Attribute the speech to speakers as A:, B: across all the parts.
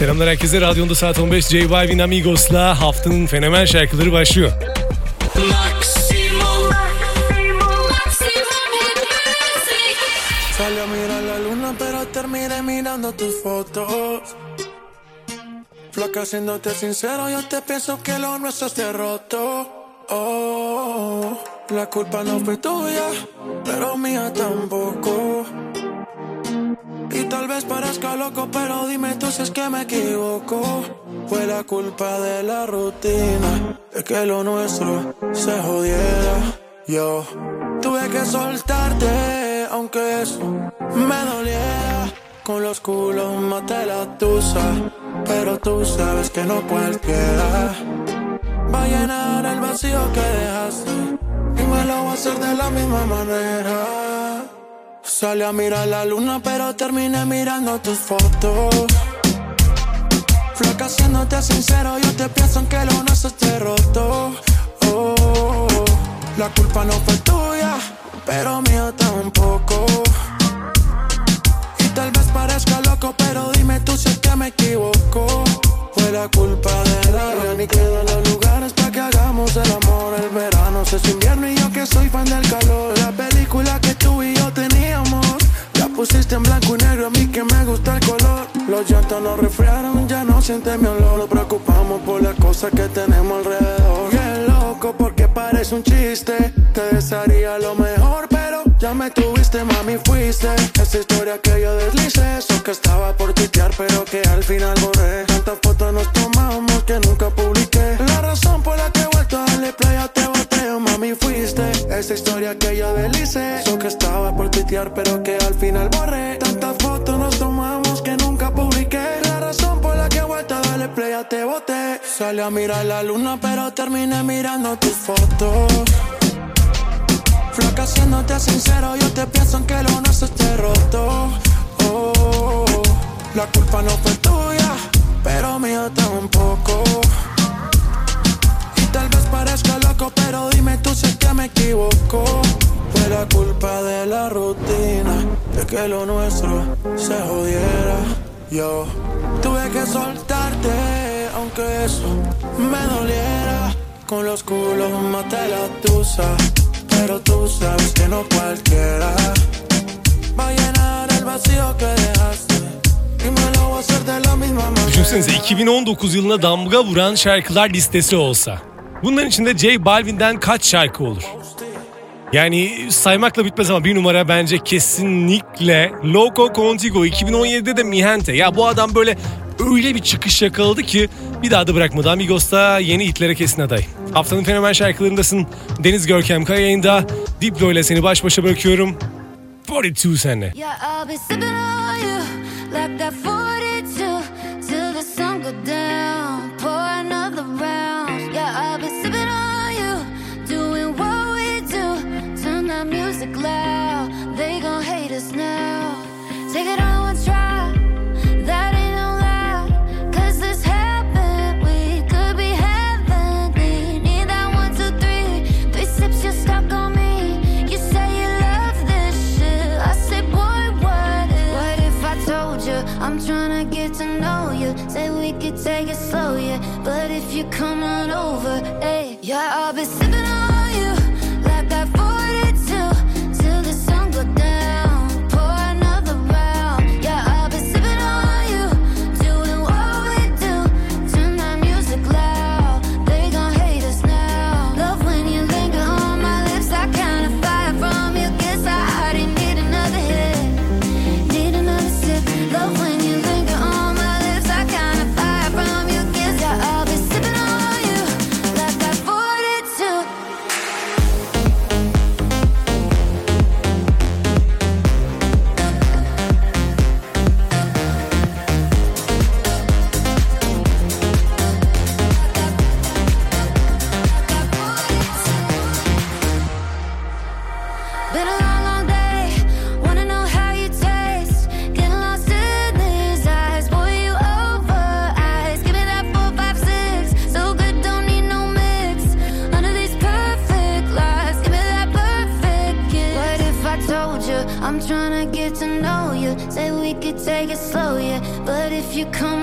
A: Selamlar herkese. Radyonda saat 15 J Balvin Amigos'la haftanın fenomen şarkıları başlıyor.
B: Sale a mirar la luna, pero terminé mirando tus fotos. Flaca, siéndote sincero, yo te pienso que lo nuestro esté roto. Oh, la culpa no fue tuya, pero mía tampoco. Parezca loco, pero dime tú si es que me equivoco. Fue la culpa de la rutina, de que lo nuestro se jodiera. Yo tuve que soltarte, aunque eso me doliera. Con los culos maté la tusa, pero tú sabes que no cualquiera va a llenar el vacío que dejaste. Y me lo voy a hacer de la misma manera. Salí a mirar la luna, pero terminé mirando tus fotos. Flaca, siéndote sincero, yo te pienso en que lo nuestro esté roto. Oh, la culpa no fue tuya, pero mía tampoco. Y tal vez parezca loco, pero dime tú si es que me equivoco. Fue la culpa de la Ya ni quedan los lugares para que hagamos el amor. El verano se es invierno y yo que soy fan del calor. Pusiste en blanco y negro, a mí que me gusta el color. Los llantos nos resfriaron, ya no siente mi olor. Nos preocupamos por las cosas que tenemos alrededor. Qué loco, porque parece un chiste. Te desearía lo mejor, pero ya me tuviste, mami, fuiste. Esa historia que yo deslicé, eso que estaba por tuitear, pero que al final borré. Tantas fotos nos tomamos que nunca publiqué. La razón por la que he vuelto a darle play a te boteo, mami, fuiste. Esa historia que yo deslicé, pero que al final borré. Tantas fotos nos tomamos que nunca publiqué. La razón por la que he vuelto a darle play a te boté. Salí a mirar la luna, pero terminé mirando tus fotos. Flaca, siéndote sincero, yo te pienso en que lo nuestro esté roto. Oh, la culpa no fue tuya, pero mía tampoco. Que lo nuestro se jodiera. Yo tuve que soltarte, aunque eso me doliera. Con los culos maté la tusa, pero tú sabes que no cualquiera va a llenar el vacío que dejaste.
A: Düşünsenize 2019 yılına damga vuran şarkılar listesi olsa. Bunların içinde J Balvin'den kaç şarkı olur? Yani saymakla bitmez ama bir numara bence kesinlikle Loco Contigo 2017'de de Mihente. Ya bu adam böyle öyle bir çıkış yakaladı ki bir daha da bırakmadı. Amigos'ta yeni hitlere kesin aday. Haftanın fenomen şarkılarındasın. Deniz Görkem Kaya yayında. Diplo ile seni baş başa bırakıyorum. 42 sene.
C: Yeah, I'll be sipping on you like that 42 till the sun go down. I'm tryna get to know you? Say we could take it slow, yeah. But if you come on over, hey, yeah, I'll be sipping on you come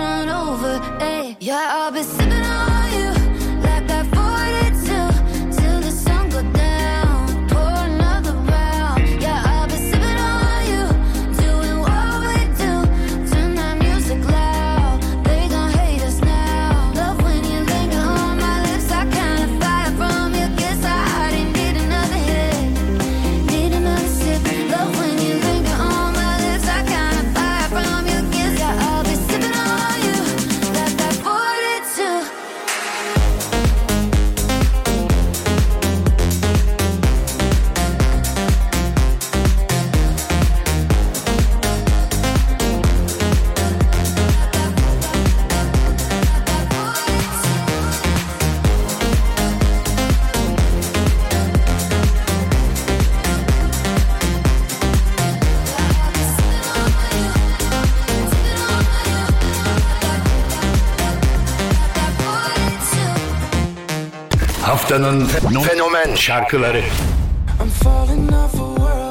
D: haftanın fenomen şarkıları.
E: I'm falling off a world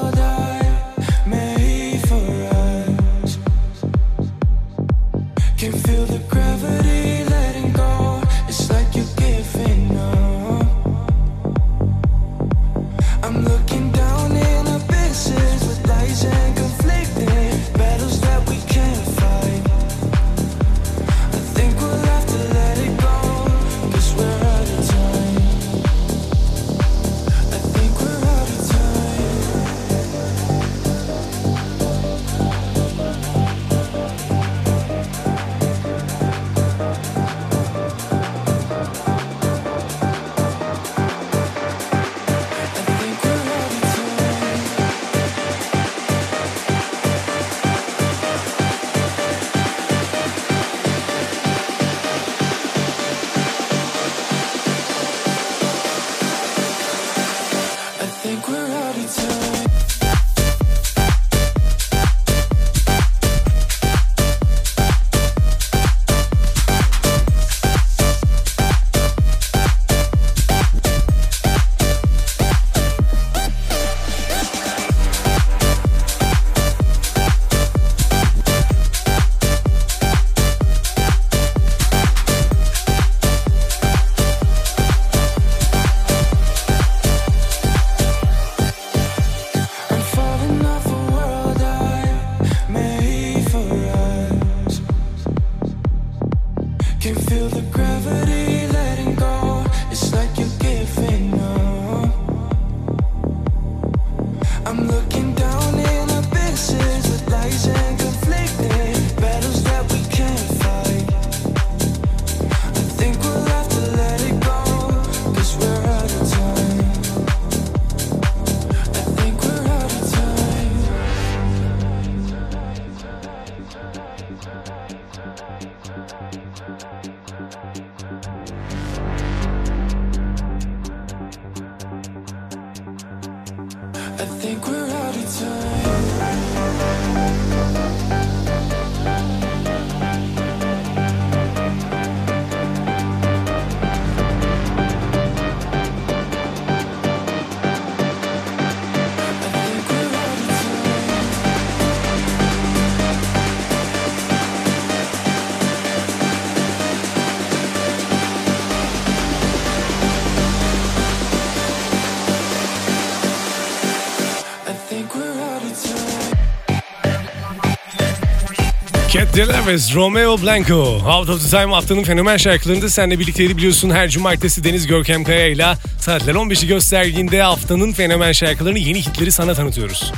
A: Cat Deleves, Romeo Blanco. Out of the Time haftanın fenomen şarkılarında senle birlikteydi biliyorsun. Her cumartesi Deniz Görkem Kaya ile saatler 15'i gösterdiğinde haftanın fenomen şarkılarını yeni hitleri sana tanıtıyoruz.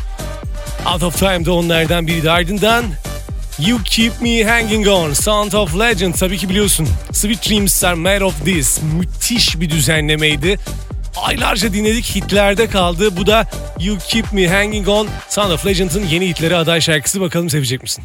A: Out of Time'da onlardan biri de ardından You Keep Me Hanging On, Sound of Legend tabii ki biliyorsun. Sweet Dreams Are Made of This müthiş bir düzenlemeydi. Aylarca dinledik hitlerde kaldı. Bu da You Keep Me Hanging On, Sound of Legend'ın yeni hitleri aday şarkısı. Bakalım sevecek misin?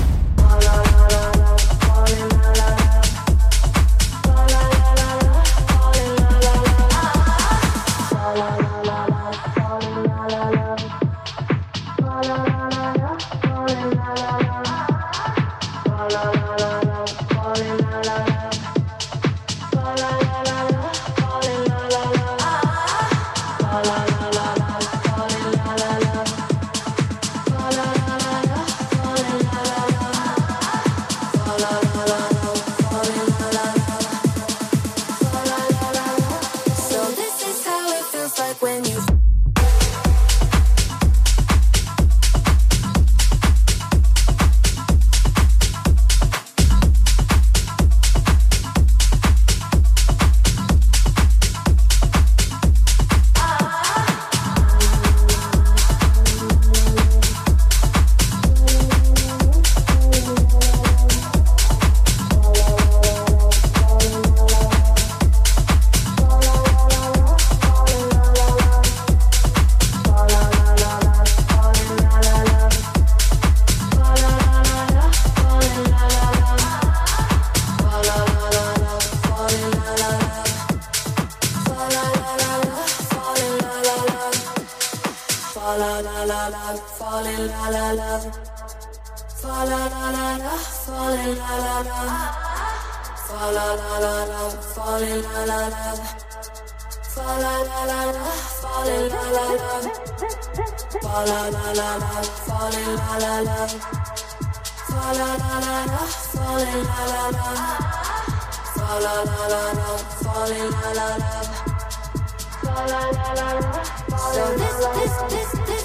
C: Fall la la la la, falling la la la. Fall la la la la, falling la la la. Fall la la la la, falling la la la. Fall la la la la, falling la la la. Fall la la la la, falling la la la. So this, this, this, this, this, this,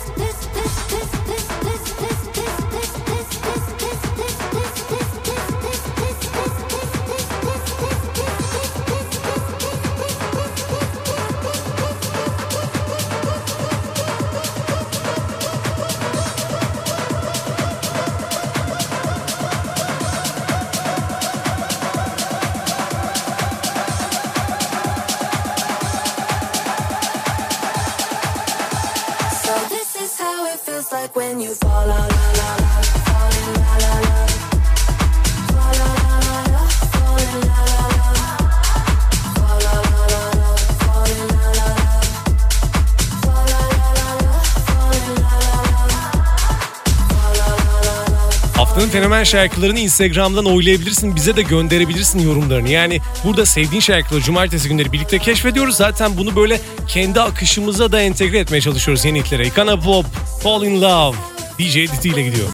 A: fenomen şarkılarını Instagram'dan oylayabilirsin. Bize de gönderebilirsin yorumlarını. Yani burada sevdiğin şarkıları cumartesi günleri birlikte keşfediyoruz. Zaten bunu böyle kendi akışımıza da entegre etmeye çalışıyoruz yeniliklere. Ikana Pop, Fall in Love, DJ Diti ile gidiyor.